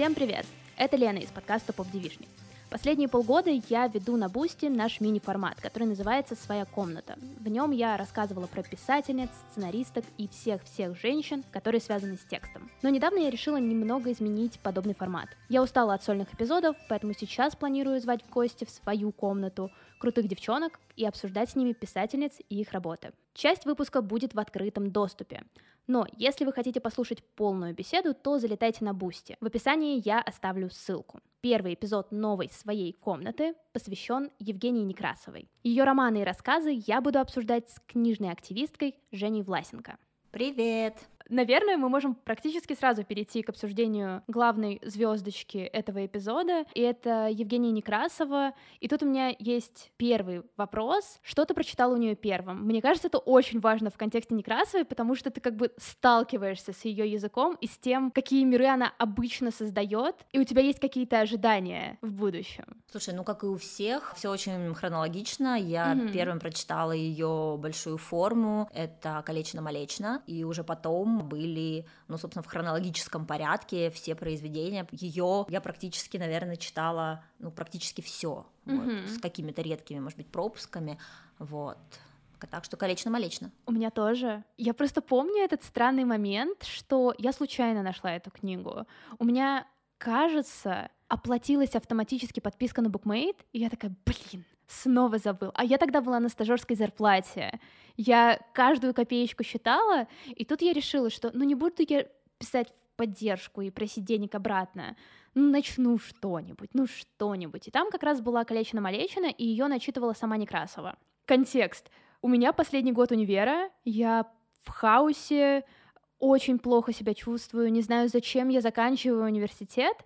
Всем привет! Это Лена из подкаста «Поп Девишник». Последние полгода я веду на Boosty наш мини-формат, который называется «Своя комната». В нем я рассказывала про писательниц, сценаристок и всех-всех женщин, которые связаны с текстом. Но недавно я решила немного изменить подобный формат. Я устала от сольных эпизодов, поэтому сейчас планирую звать в гости в свою комнату крутых девчонок и обсуждать с ними писательниц и их работы. Часть выпуска будет в открытом доступе. Но если вы хотите послушать полную беседу, то залетайте на Boosty. В описании я оставлю ссылку. Первый эпизод новой своей комнаты посвящен Евгении Некрасовой. Ее романы и рассказы я буду обсуждать с книжной активисткой Женей Власенко. Привет! Наверное, мы можем практически сразу перейти к обсуждению главной звездочки этого эпизода, и это Евгения Некрасова. И тут у меня есть первый вопрос. Что ты прочитала у нее первым? Мне кажется, это очень важно в контексте Некрасовой, потому что ты как бы сталкиваешься с ее языком и с тем, какие миры она обычно создает, и у тебя есть какие-то ожидания в будущем. Слушай, ну как и у всех, все очень хронологично. Я mm-hmm. первым прочитала ее большую форму, это «Колечно-молечно», и уже потом были, ну, собственно, в хронологическом порядке все произведения. Ее я практически, наверное, читала, ну, практически все, mm-hmm. вот, с какими-то редкими, может быть, пропусками, вот. Так что колечно-молечно. У меня тоже. Я просто помню этот странный момент, что я случайно нашла эту книгу. У меня, кажется, оплатилась автоматически подписка на BookMate, и я такая, блин, снова забыл. А я тогда была на стажерской зарплате. Я каждую копеечку считала, и тут я решила, что ну не буду я писать поддержку и просить денег обратно. Ну, начну что-нибудь, ну что-нибудь. И там как раз была Колечина-Малечина, и ее начитывала сама Некрасова. Контекст. У меня последний год универа, я в хаосе, очень плохо себя чувствую, не знаю, зачем я заканчиваю университет,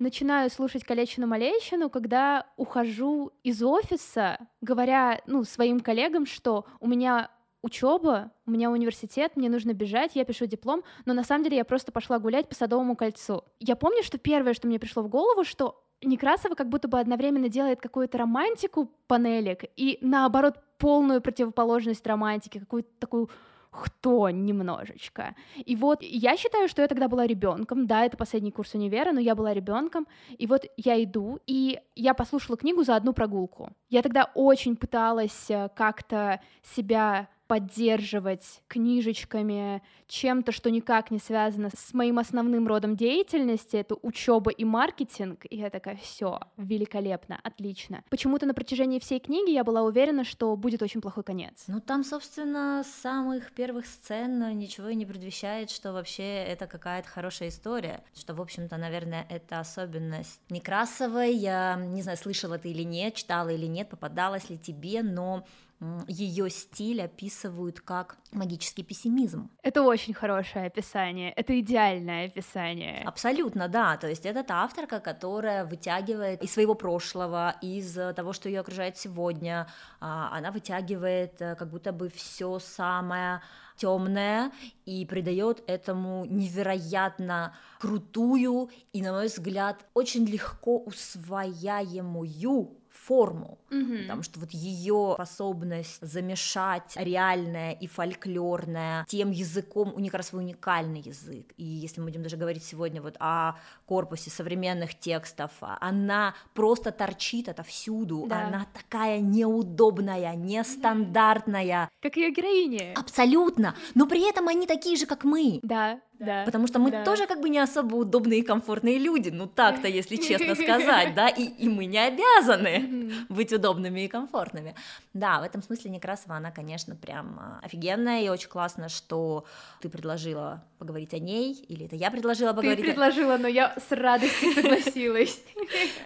начинаю слушать Калечину-Малейщину, когда ухожу из офиса, говоря, ну, своим коллегам, что у меня учеба, у меня университет, мне нужно бежать, я пишу диплом, но на самом деле я просто пошла гулять по Садовому кольцу. Я помню, что первое, что мне пришло в голову, что Некрасова как будто бы одновременно делает какую-то романтику панелек и, наоборот, полную противоположность романтики, какую-то такую кто немножечко. И вот я считаю, что я тогда была ребенком, да, это последний курс универа, но я была ребенком, и вот я иду, и я послушала книгу за одну прогулку. Я тогда очень пыталась э, как-то себя поддерживать книжечками, чем-то, что никак не связано с моим основным родом деятельности, это учеба и маркетинг, и я такая, все, великолепно, отлично. Почему-то на протяжении всей книги я была уверена, что будет очень плохой конец. Ну там, собственно, с самых первых сцен ничего и не предвещает, что вообще это какая-то хорошая история, что, в общем-то, наверное, это особенность Некрасовой, я не знаю, слышала ты или нет, читала или нет, попадалась ли тебе, но ее стиль описывают как магический пессимизм. Это очень хорошее описание, это идеальное описание. Абсолютно, да, то есть это та авторка, которая вытягивает из своего прошлого, из того, что ее окружает сегодня, а, она вытягивает э, как будто бы все самое темное и придает этому невероятно крутую и, на мой взгляд, очень легко усвояемую форму, mm-hmm. потому что вот ее способность замешать реальное и фольклорное тем языком, у них раз свой уникальный язык, и если мы будем даже говорить сегодня вот о корпусе современных текстов, она просто торчит отовсюду, да. она такая неудобная, нестандартная. Как ее героиня. Абсолютно, но при этом они такие же, как мы. Да, да. Потому что мы да. тоже как бы не особо удобные и комфортные люди, ну так-то, если честно сказать, да, и, и мы не обязаны быть удобными и комфортными. Да, в этом смысле Некрасова, она, конечно, прям а, офигенная, и очень классно, что ты предложила поговорить о ней, или это я предложила поговорить. Ты предложила, но я с радостью согласилась.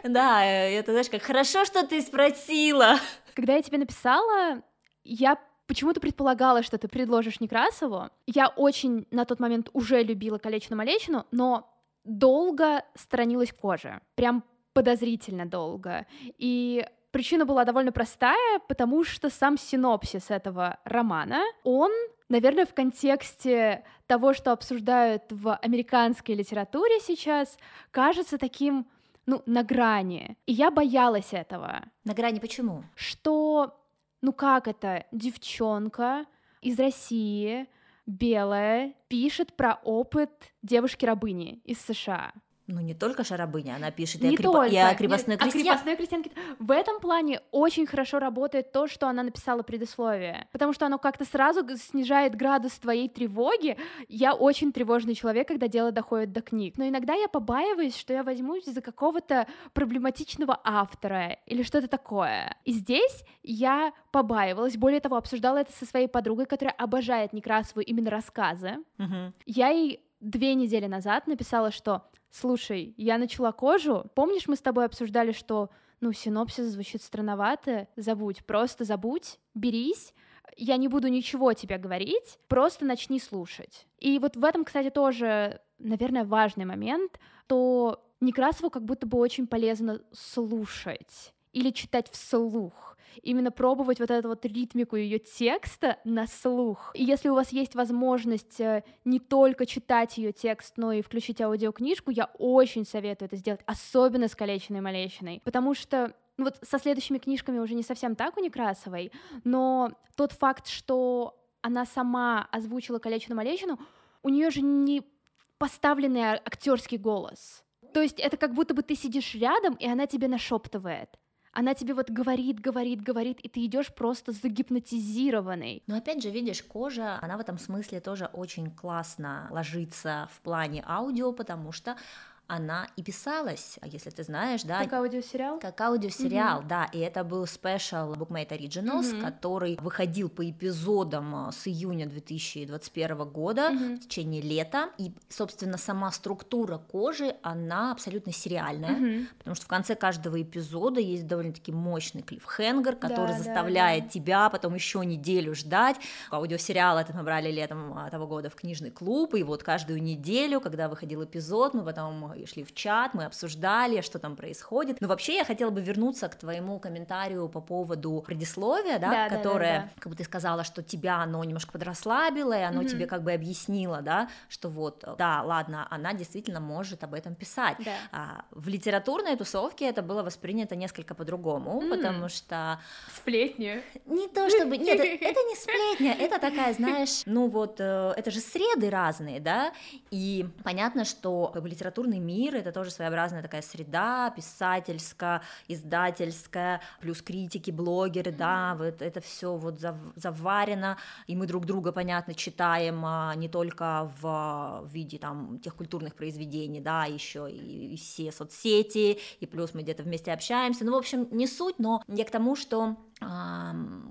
Да, это, знаешь, как хорошо, что ты спросила. Когда я тебе написала, я почему-то предполагала, что ты предложишь Некрасову. Я очень на тот момент уже любила Колечину-Малечину, но долго сторонилась кожи. Прям подозрительно долго. И причина была довольно простая, потому что сам синопсис этого романа, он Наверное, в контексте того, что обсуждают в американской литературе сейчас, кажется таким, ну, на грани. И я боялась этого. На грани почему? Что ну как это, девчонка из России, белая, пишет про опыт девушки-рабыни из США. Ну, не только Шарабыня, она пишет не и, о, креп... только, и о крепостной нет, крестьян... О крепостной крестьянке. В этом плане очень хорошо работает то, что она написала предисловие, потому что оно как-то сразу снижает градус твоей тревоги. Я очень тревожный человек, когда дело доходит до книг, но иногда я побаиваюсь, что я возьмусь за какого-то проблематичного автора или что-то такое. И здесь я побаивалась, более того, обсуждала это со своей подругой, которая обожает Некрасову именно рассказы. Угу. Я ей две недели назад написала, что «Слушай, я начала кожу, помнишь, мы с тобой обсуждали, что ну, синопсис звучит странновато, забудь, просто забудь, берись, я не буду ничего тебе говорить, просто начни слушать. И вот в этом, кстати, тоже, наверное, важный момент, то Некрасову как будто бы очень полезно слушать или читать вслух именно пробовать вот эту вот ритмику ее текста на слух. И если у вас есть возможность э, не только читать ее текст, но и включить аудиокнижку, я очень советую это сделать, особенно с «Калеченной Малещиной», потому что ну вот со следующими книжками уже не совсем так у Некрасовой, но тот факт, что она сама озвучила «Калеченную Малещину», у нее же не поставленный актерский голос. То есть это как будто бы ты сидишь рядом, и она тебе нашептывает она тебе вот говорит, говорит, говорит, и ты идешь просто загипнотизированный. Но опять же, видишь, кожа, она в этом смысле тоже очень классно ложится в плане аудио, потому что она и писалась, а если ты знаешь, да. Как аудиосериал? Как аудиосериал, mm-hmm. да, и это был Special Bookmate Originals, mm-hmm. который выходил по эпизодам а, с июня 2021 года mm-hmm. в течение лета, и, собственно, сама структура кожи, она абсолютно сериальная, mm-hmm. потому что в конце каждого эпизода есть довольно-таки мощный клиффхенгер, который да, заставляет да, да. тебя потом еще неделю ждать. Аудиосериал это мы брали летом а, того года в книжный клуб, и вот каждую неделю, когда выходил эпизод, мы потом шли в чат, мы обсуждали, что там происходит. Но вообще я хотела бы вернуться к твоему комментарию по поводу предисловия, да, да которое, да, да, да. как бы ты сказала, что тебя оно немножко подрасслабило, и оно mm-hmm. тебе как бы объяснило, да, что вот, да, ладно, она действительно может об этом писать. Да. А, в литературной тусовке это было воспринято несколько по-другому, mm. потому что... Сплетни. Не то чтобы... Нет, это не сплетня, это такая, знаешь, ну вот, э, это же среды разные, да, и понятно, что как бы, литературный мир, это тоже своеобразная такая среда писательская, издательская, плюс критики, блогеры, да, вот это все вот заварено, и мы друг друга, понятно, читаем а, не только в виде там тех культурных произведений, да, еще и, и все соцсети, и плюс мы где-то вместе общаемся, ну, в общем, не суть, но я к тому, что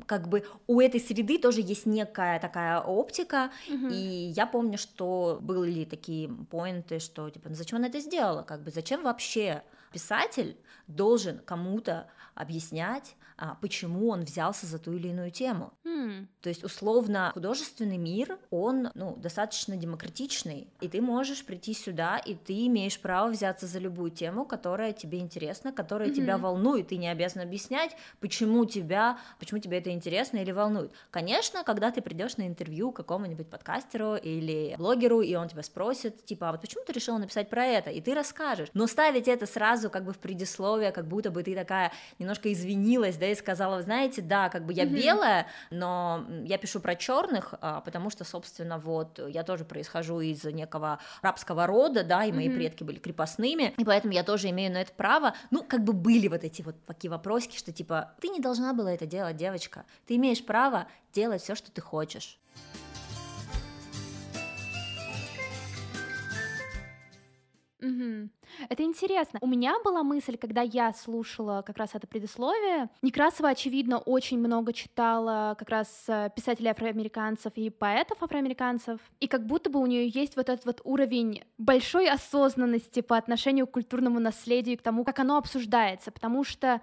как бы у этой среды тоже есть некая такая оптика, mm-hmm. и я помню, что были такие поинты, что типа, ну зачем она это сделала, как бы зачем вообще писатель должен кому-то объяснять, а, почему он взялся за ту или иную тему. Mm. То есть, условно, художественный мир, он ну, достаточно демократичный, и ты можешь прийти сюда, и ты имеешь право взяться за любую тему, которая тебе интересна, которая mm-hmm. тебя волнует, ты не обязан объяснять, почему тебя, почему тебе это интересно или волнует. Конечно, когда ты придешь на интервью какому-нибудь подкастеру или блогеру, и он тебя спросит, типа, а вот почему ты решил написать про это, и ты расскажешь, но ставить это сразу как бы в предисловие, как будто бы ты такая немножко извинилась, да, и сказала, знаете, да, как бы я mm-hmm. белая, но я пишу про черных, а, потому что, собственно, вот я тоже происхожу из некого рабского рода, да, и мои mm-hmm. предки были крепостными, и поэтому я тоже имею на это право. Ну, как бы были вот эти вот такие вопросики, что типа ты не должна была это делать, девочка, ты имеешь право делать все, что ты хочешь. Угу. Это интересно. У меня была мысль, когда я слушала как раз это предисловие. Некрасова, очевидно, очень много читала как раз э, писателей афроамериканцев и поэтов афроамериканцев. И как будто бы у нее есть вот этот вот уровень большой осознанности по отношению к культурному наследию и к тому, как оно обсуждается. Потому что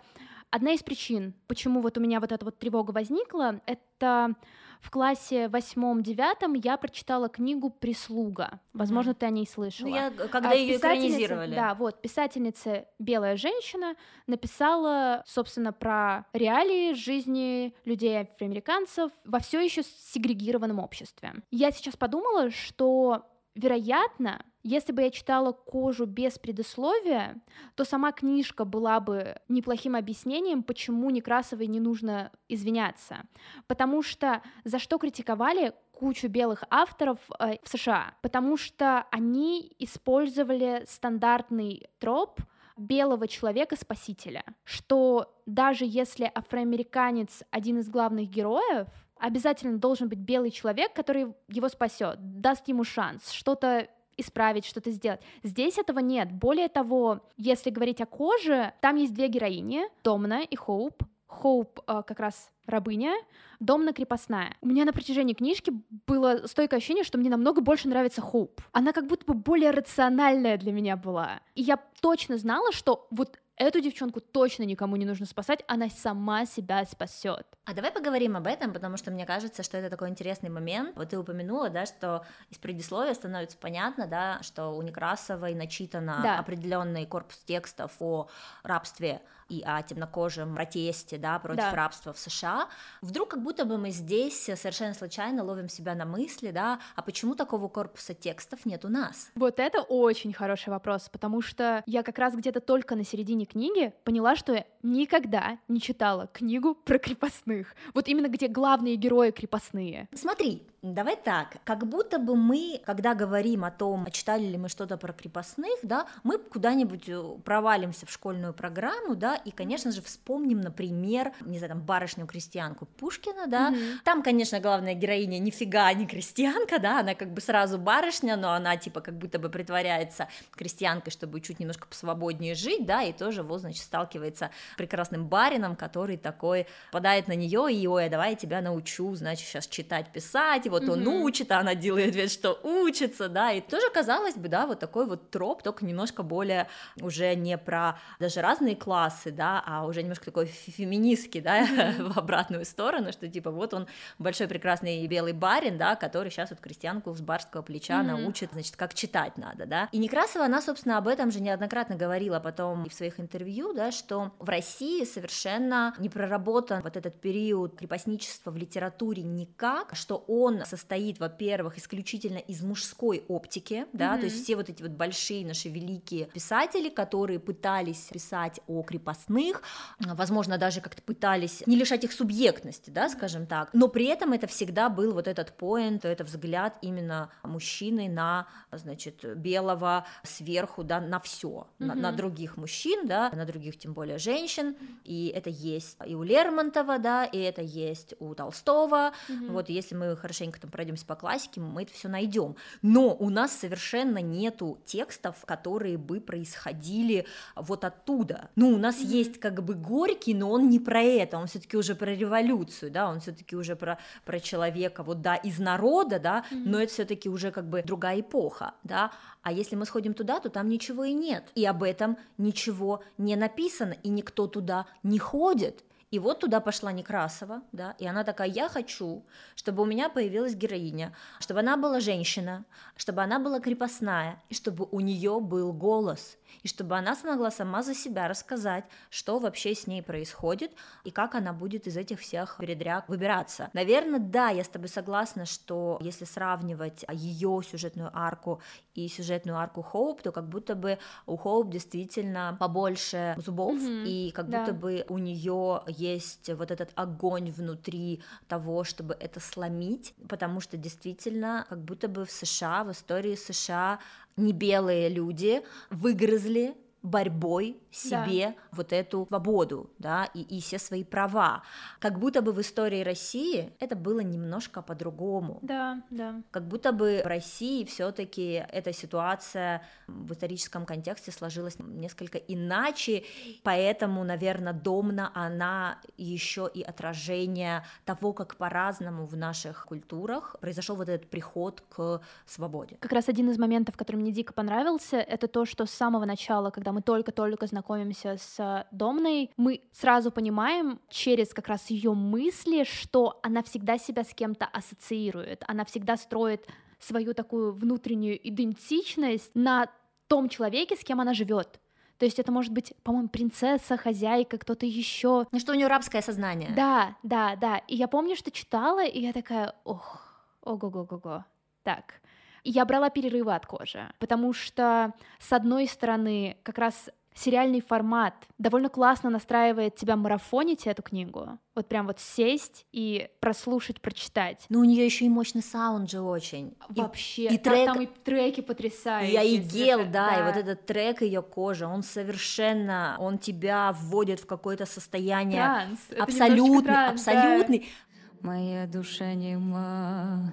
одна из причин, почему вот у меня вот эта вот тревога возникла, это в классе восьмом-девятом я прочитала книгу «Прислуга». Возможно, mm-hmm. ты о ней слышала. Ну, я, когда а, ее экранизировали. Да, вот, писательница «Белая женщина» написала, собственно, про реалии жизни людей афроамериканцев во все еще сегрегированном обществе. Я сейчас подумала, что вероятно, если бы я читала кожу без предисловия, то сама книжка была бы неплохим объяснением, почему Некрасовой не нужно извиняться. Потому что за что критиковали кучу белых авторов э, в США, потому что они использовали стандартный троп белого человека-спасителя, что даже если афроамериканец один из главных героев, обязательно должен быть белый человек, который его спасет, даст ему шанс, что-то исправить, что-то сделать. Здесь этого нет. Более того, если говорить о коже, там есть две героини, Домна и Хоуп. Хоуп э, как раз рабыня, Домна крепостная. У меня на протяжении книжки было стойкое ощущение, что мне намного больше нравится Хоуп. Она как будто бы более рациональная для меня была. И я точно знала, что вот эту девчонку точно никому не нужно спасать, она сама себя спасет. А давай поговорим об этом, потому что мне кажется, что это такой интересный момент. Вот ты упомянула, да, что из предисловия становится понятно, да, что у Некрасовой начитано да. определенный корпус текстов о рабстве и о темнокожем протесте, да, против да. рабства в США. Вдруг как будто бы мы здесь совершенно случайно ловим себя на мысли, да, а почему такого корпуса текстов нет у нас? Вот это очень хороший вопрос, потому что я как раз где-то только на середине книги поняла, что я никогда не читала книгу про крепостных. Вот именно где главные герои крепостные. Смотри, Давай так, как будто бы мы, когда говорим о том, читали ли мы что-то про крепостных, да, мы куда-нибудь э, провалимся в школьную программу, да, и, конечно же, вспомним, например, не знаю, там, барышню-крестьянку Пушкина, да, mm-hmm. там, конечно, главная героиня нифига не крестьянка, да, она как бы сразу барышня, но она, типа, как будто бы притворяется крестьянкой, чтобы чуть немножко посвободнее жить, да, и тоже, вот, значит, сталкивается с прекрасным барином, который такой падает на нее и, ой, а давай я тебя научу, значит, сейчас читать, писать, вот mm-hmm. он учит, а она делает вид, что учится, да, и тоже казалось бы, да, вот такой вот троп, только немножко более уже не про даже разные классы, да, а уже немножко такой феминистский, да, mm-hmm. в обратную сторону, что типа вот он большой прекрасный белый барин, да, который сейчас вот крестьянку с барского плеча mm-hmm. научит, значит, как читать надо, да, и Некрасова, она, собственно, об этом же неоднократно говорила потом в своих интервью, да, что в России совершенно не проработан вот этот период крепостничества в литературе никак, что он состоит, во-первых, исключительно из мужской оптики, да, mm-hmm. то есть все вот эти вот большие наши великие писатели, которые пытались писать о крепостных, возможно, даже как-то пытались не лишать их субъектности, да, скажем так, но при этом это всегда был вот этот поинт, это взгляд именно мужчины на, значит, белого сверху, да, на все, mm-hmm. на, на других мужчин, да, на других тем более женщин, и это есть и у Лермонтова, да, и это есть у Толстого, mm-hmm. вот если мы хорошенько хорошенько там пройдемся по классике, мы это все найдем. Но у нас совершенно нету текстов, которые бы происходили вот оттуда. Ну, у нас mm-hmm. есть как бы Горький, но он не про это, он все-таки уже про революцию, да, он все-таки уже про, про человека, вот да, из народа, да, mm-hmm. но это все-таки уже как бы другая эпоха, да. А если мы сходим туда, то там ничего и нет. И об этом ничего не написано, и никто туда не ходит. И вот туда пошла Некрасова, да, и она такая, я хочу, чтобы у меня появилась героиня, чтобы она была женщина, чтобы она была крепостная, и чтобы у нее был голос, и чтобы она смогла сама за себя рассказать, что вообще с ней происходит, и как она будет из этих всех передряг выбираться. Наверное, да, я с тобой согласна, что если сравнивать ее сюжетную арку и сюжетную арку Хоуп, то как будто бы у Хоуп действительно побольше зубов, mm-hmm, и как да. будто бы у нее есть вот этот огонь внутри того, чтобы это сломить, потому что действительно как будто бы в США, в истории США не белые люди выгрызли борьбой себе да. вот эту свободу, да, и, и все свои права. Как будто бы в истории России это было немножко по-другому. Да, да. Как будто бы в России все-таки эта ситуация в историческом контексте сложилась несколько иначе, поэтому, наверное, Домна, она еще и отражение того, как по-разному в наших культурах произошел вот этот приход к свободе. Как раз один из моментов, который мне дико понравился, это то, что с самого начала, когда мы только-только знакомимся с Домной, мы сразу понимаем через как раз ее мысли, что она всегда себя с кем-то ассоциирует, она всегда строит свою такую внутреннюю идентичность на том человеке, с кем она живет. То есть это может быть, по-моему, принцесса, хозяйка, кто-то еще. Ну что у нее рабское сознание. Да, да, да. И я помню, что читала, и я такая, ох, ого-го-го-го. Так, я брала перерывы от кожи, потому что, с одной стороны, как раз сериальный формат довольно классно настраивает тебя марафонить эту книгу. Вот прям вот сесть и прослушать, прочитать. Ну, у нее еще и мощный саунд же очень. Вообще, и, и трек... там и треки потрясающие. Я и гел, да, да, и вот этот трек ее кожи, он совершенно, он тебя вводит в какое-то состояние транс. абсолютный, транс, абсолютный. Да. Моя душа нема,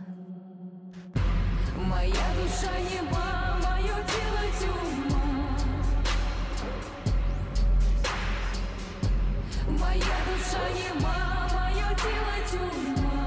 моя душа нема, мое тело тюрьма. Моя душа нема, мое тело тюрьма.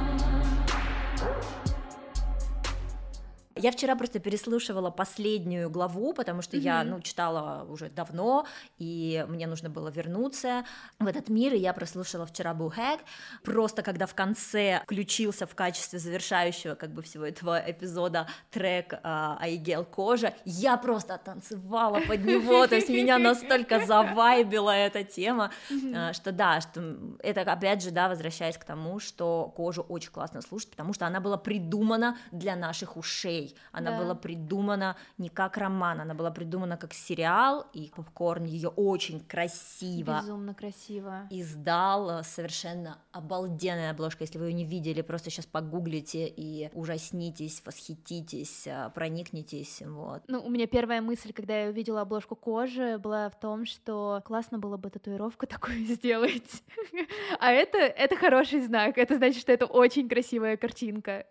Я вчера просто переслушивала последнюю главу, потому что mm-hmm. я, ну, читала уже давно, и мне нужно было вернуться в этот мир, и я прослушала вчера Бухэг, просто когда в конце включился в качестве завершающего, как бы, всего этого эпизода трек uh, Айгел Кожа, я просто танцевала под него, то есть меня настолько завайбила эта тема, mm-hmm. что да, что это, опять же, да, возвращаясь к тому, что кожу очень классно слушать, потому что она была придумана для наших ушей, она да. была придумана не как роман, она была придумана как сериал, и попкорн ее очень красиво. Безумно красиво. Издал совершенно обалденная обложка. Если вы ее не видели, просто сейчас погуглите и ужаснитесь, восхититесь, а, проникнитесь. Вот. Ну, у меня первая мысль, когда я увидела обложку кожи, была в том, что классно было бы татуировку такую сделать. А это, это хороший знак. Это значит, что это очень красивая картинка.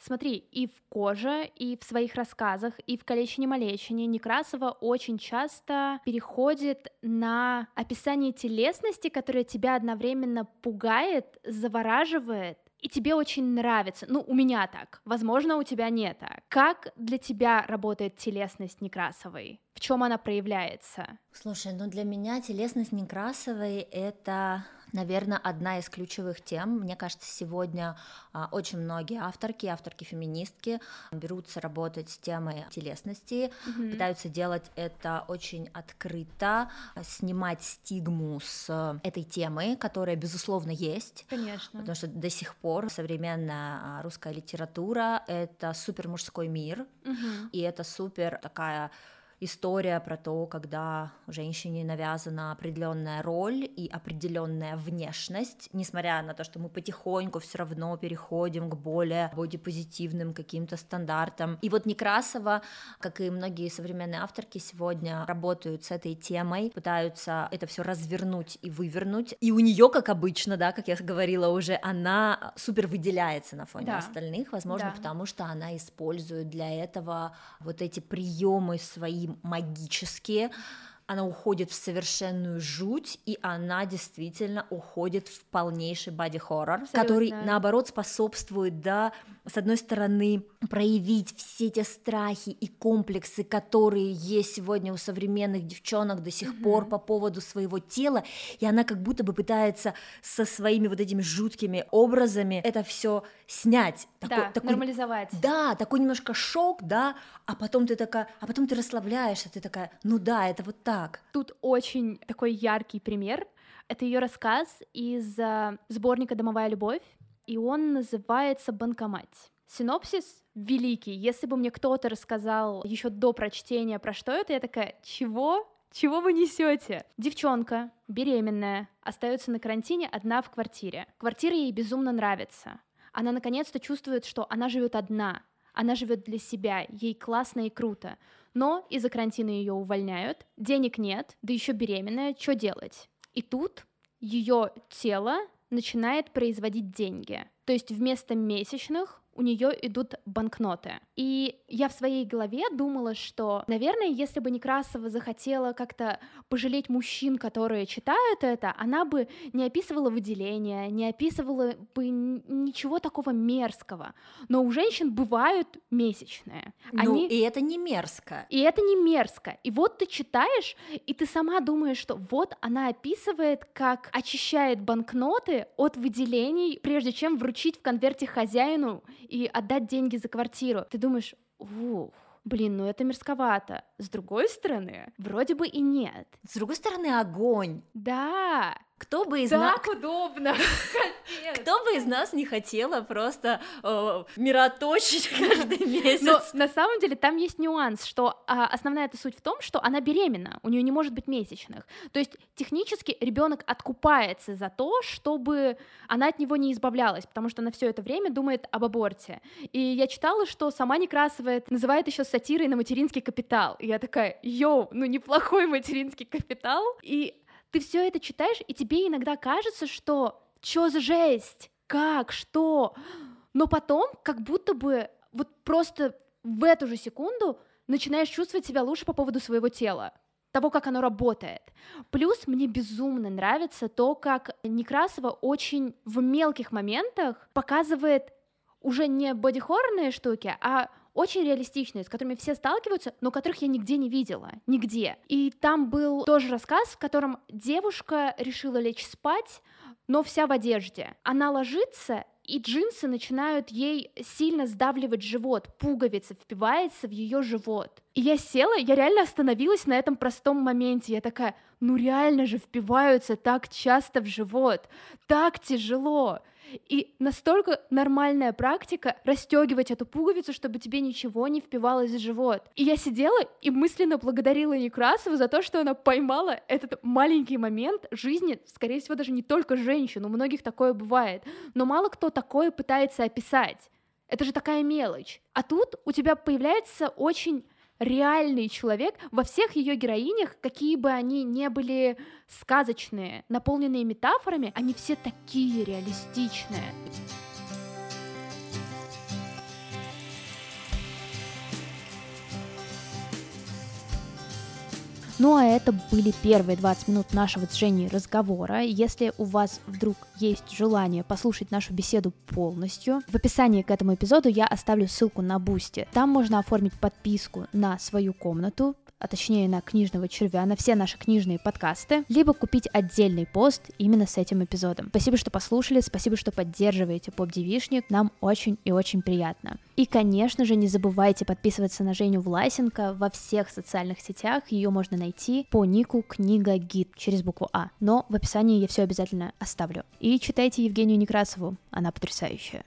Смотри, и в «Коже», и в своих рассказах, и в «Калечине-малечине» Некрасова очень часто переходит на описание телесности, которая тебя одновременно пугает, завораживает, и тебе очень нравится. Ну, у меня так. Возможно, у тебя не так. Как для тебя работает телесность Некрасовой? В чем она проявляется? Слушай, ну для меня телесность Некрасовой это наверное, одна из ключевых тем. Мне кажется, сегодня а, очень многие авторки, авторки-феминистки берутся работать с темой телесности, mm-hmm. пытаются делать это очень открыто, снимать стигму с этой темы, которая, безусловно, есть. Конечно. Потому что до сих пор современная а, русская литература — это супер мужской мир, mm-hmm. и это супер такая история про то, когда женщине навязана определенная роль и определенная внешность, несмотря на то, что мы потихоньку все равно переходим к более бодипозитивным каким-то стандартам. И вот Некрасова, как и многие современные авторки сегодня, работают с этой темой, пытаются это все развернуть и вывернуть. И у нее, как обычно, да, как я говорила уже, она супер выделяется на фоне да. остальных, возможно, да. потому что она использует для этого вот эти приемы свои магические, она уходит в совершенную жуть, и она действительно уходит в полнейший боди-хоррор, который, наоборот, способствует, да, с одной стороны, проявить все те страхи и комплексы, которые есть сегодня у современных девчонок до сих mm-hmm. пор по поводу своего тела, и она как будто бы пытается со своими вот этими жуткими образами это все снять. Такой, да, такой, нормализовать. Да, такой немножко шок, да, а потом ты такая, а потом ты расслабляешься, ты такая, ну да, это вот так. Тут очень такой яркий пример. Это ее рассказ из uh, сборника «Домовая любовь», и он называется «Банкомат». Синопсис великий. Если бы мне кто-то рассказал еще до прочтения про что это, я такая, чего? Чего вы несете? Девчонка, беременная, остается на карантине одна в квартире. Квартира ей безумно нравится. Она наконец-то чувствует, что она живет одна, она живет для себя, ей классно и круто. Но из-за карантина ее увольняют, денег нет, да еще беременная, что делать? И тут ее тело начинает производить деньги. То есть вместо месячных у нее идут банкноты. И я в своей голове думала, что, наверное, если бы Некрасова захотела как-то пожалеть мужчин, которые читают это, она бы не описывала выделения, не описывала бы ничего такого мерзкого. Но у женщин бывают месячные. Ну, Они... и это не мерзко. И это не мерзко. И вот ты читаешь, и ты сама думаешь, что вот она описывает, как очищает банкноты от выделений, прежде чем вручить в конверте хозяину и отдать деньги за квартиру. Ты думаешь, ух, блин, ну это мерзковато. С другой стороны, вроде бы и нет. С другой стороны, огонь. Да, Кто бы из нас... Так удобно. Капец. Кто бы из нас не хотела просто э, мироточить каждый месяц? Но на самом деле там есть нюанс, что а, основная эта суть в том, что она беременна, у нее не может быть месячных. То есть технически ребенок откупается за то, чтобы она от него не избавлялась, потому что она все это время думает об аборте. И я читала, что сама Некрасова называет еще сатирой на материнский капитал. И я такая, йоу, ну неплохой материнский капитал. И ты все это читаешь, и тебе иногда кажется, что чё за жесть? Как? Что? Но потом, как будто бы вот просто в эту же секунду начинаешь чувствовать себя лучше по поводу своего тела того, как оно работает. Плюс мне безумно нравится то, как Некрасова очень в мелких моментах показывает уже не бодихорные штуки, а очень реалистичные, с которыми все сталкиваются, но которых я нигде не видела, нигде. И там был тоже рассказ, в котором девушка решила лечь спать, но вся в одежде. Она ложится, и джинсы начинают ей сильно сдавливать живот, пуговица впивается в ее живот. И я села, я реально остановилась на этом простом моменте. Я такая, ну реально же впиваются так часто в живот, так тяжело. И настолько нормальная практика расстегивать эту пуговицу, чтобы тебе ничего не впивалось в живот. И я сидела и мысленно благодарила Некрасову за то, что она поймала этот маленький момент жизни, скорее всего, даже не только женщин, у многих такое бывает, но мало кто такое пытается описать. Это же такая мелочь. А тут у тебя появляется очень реальный человек во всех ее героинях, какие бы они ни были сказочные, наполненные метафорами, они все такие реалистичные. Ну а это были первые 20 минут нашего с Женей разговора. Если у вас вдруг есть желание послушать нашу беседу полностью, в описании к этому эпизоду я оставлю ссылку на Boosty. Там можно оформить подписку на свою комнату, а точнее на книжного червя, на все наши книжные подкасты, либо купить отдельный пост именно с этим эпизодом. Спасибо, что послушали, спасибо, что поддерживаете Поп Девишник, нам очень и очень приятно. И, конечно же, не забывайте подписываться на Женю Власенко во всех социальных сетях, ее можно найти по нику книга гид через букву А, но в описании я все обязательно оставлю. И читайте Евгению Некрасову, она потрясающая.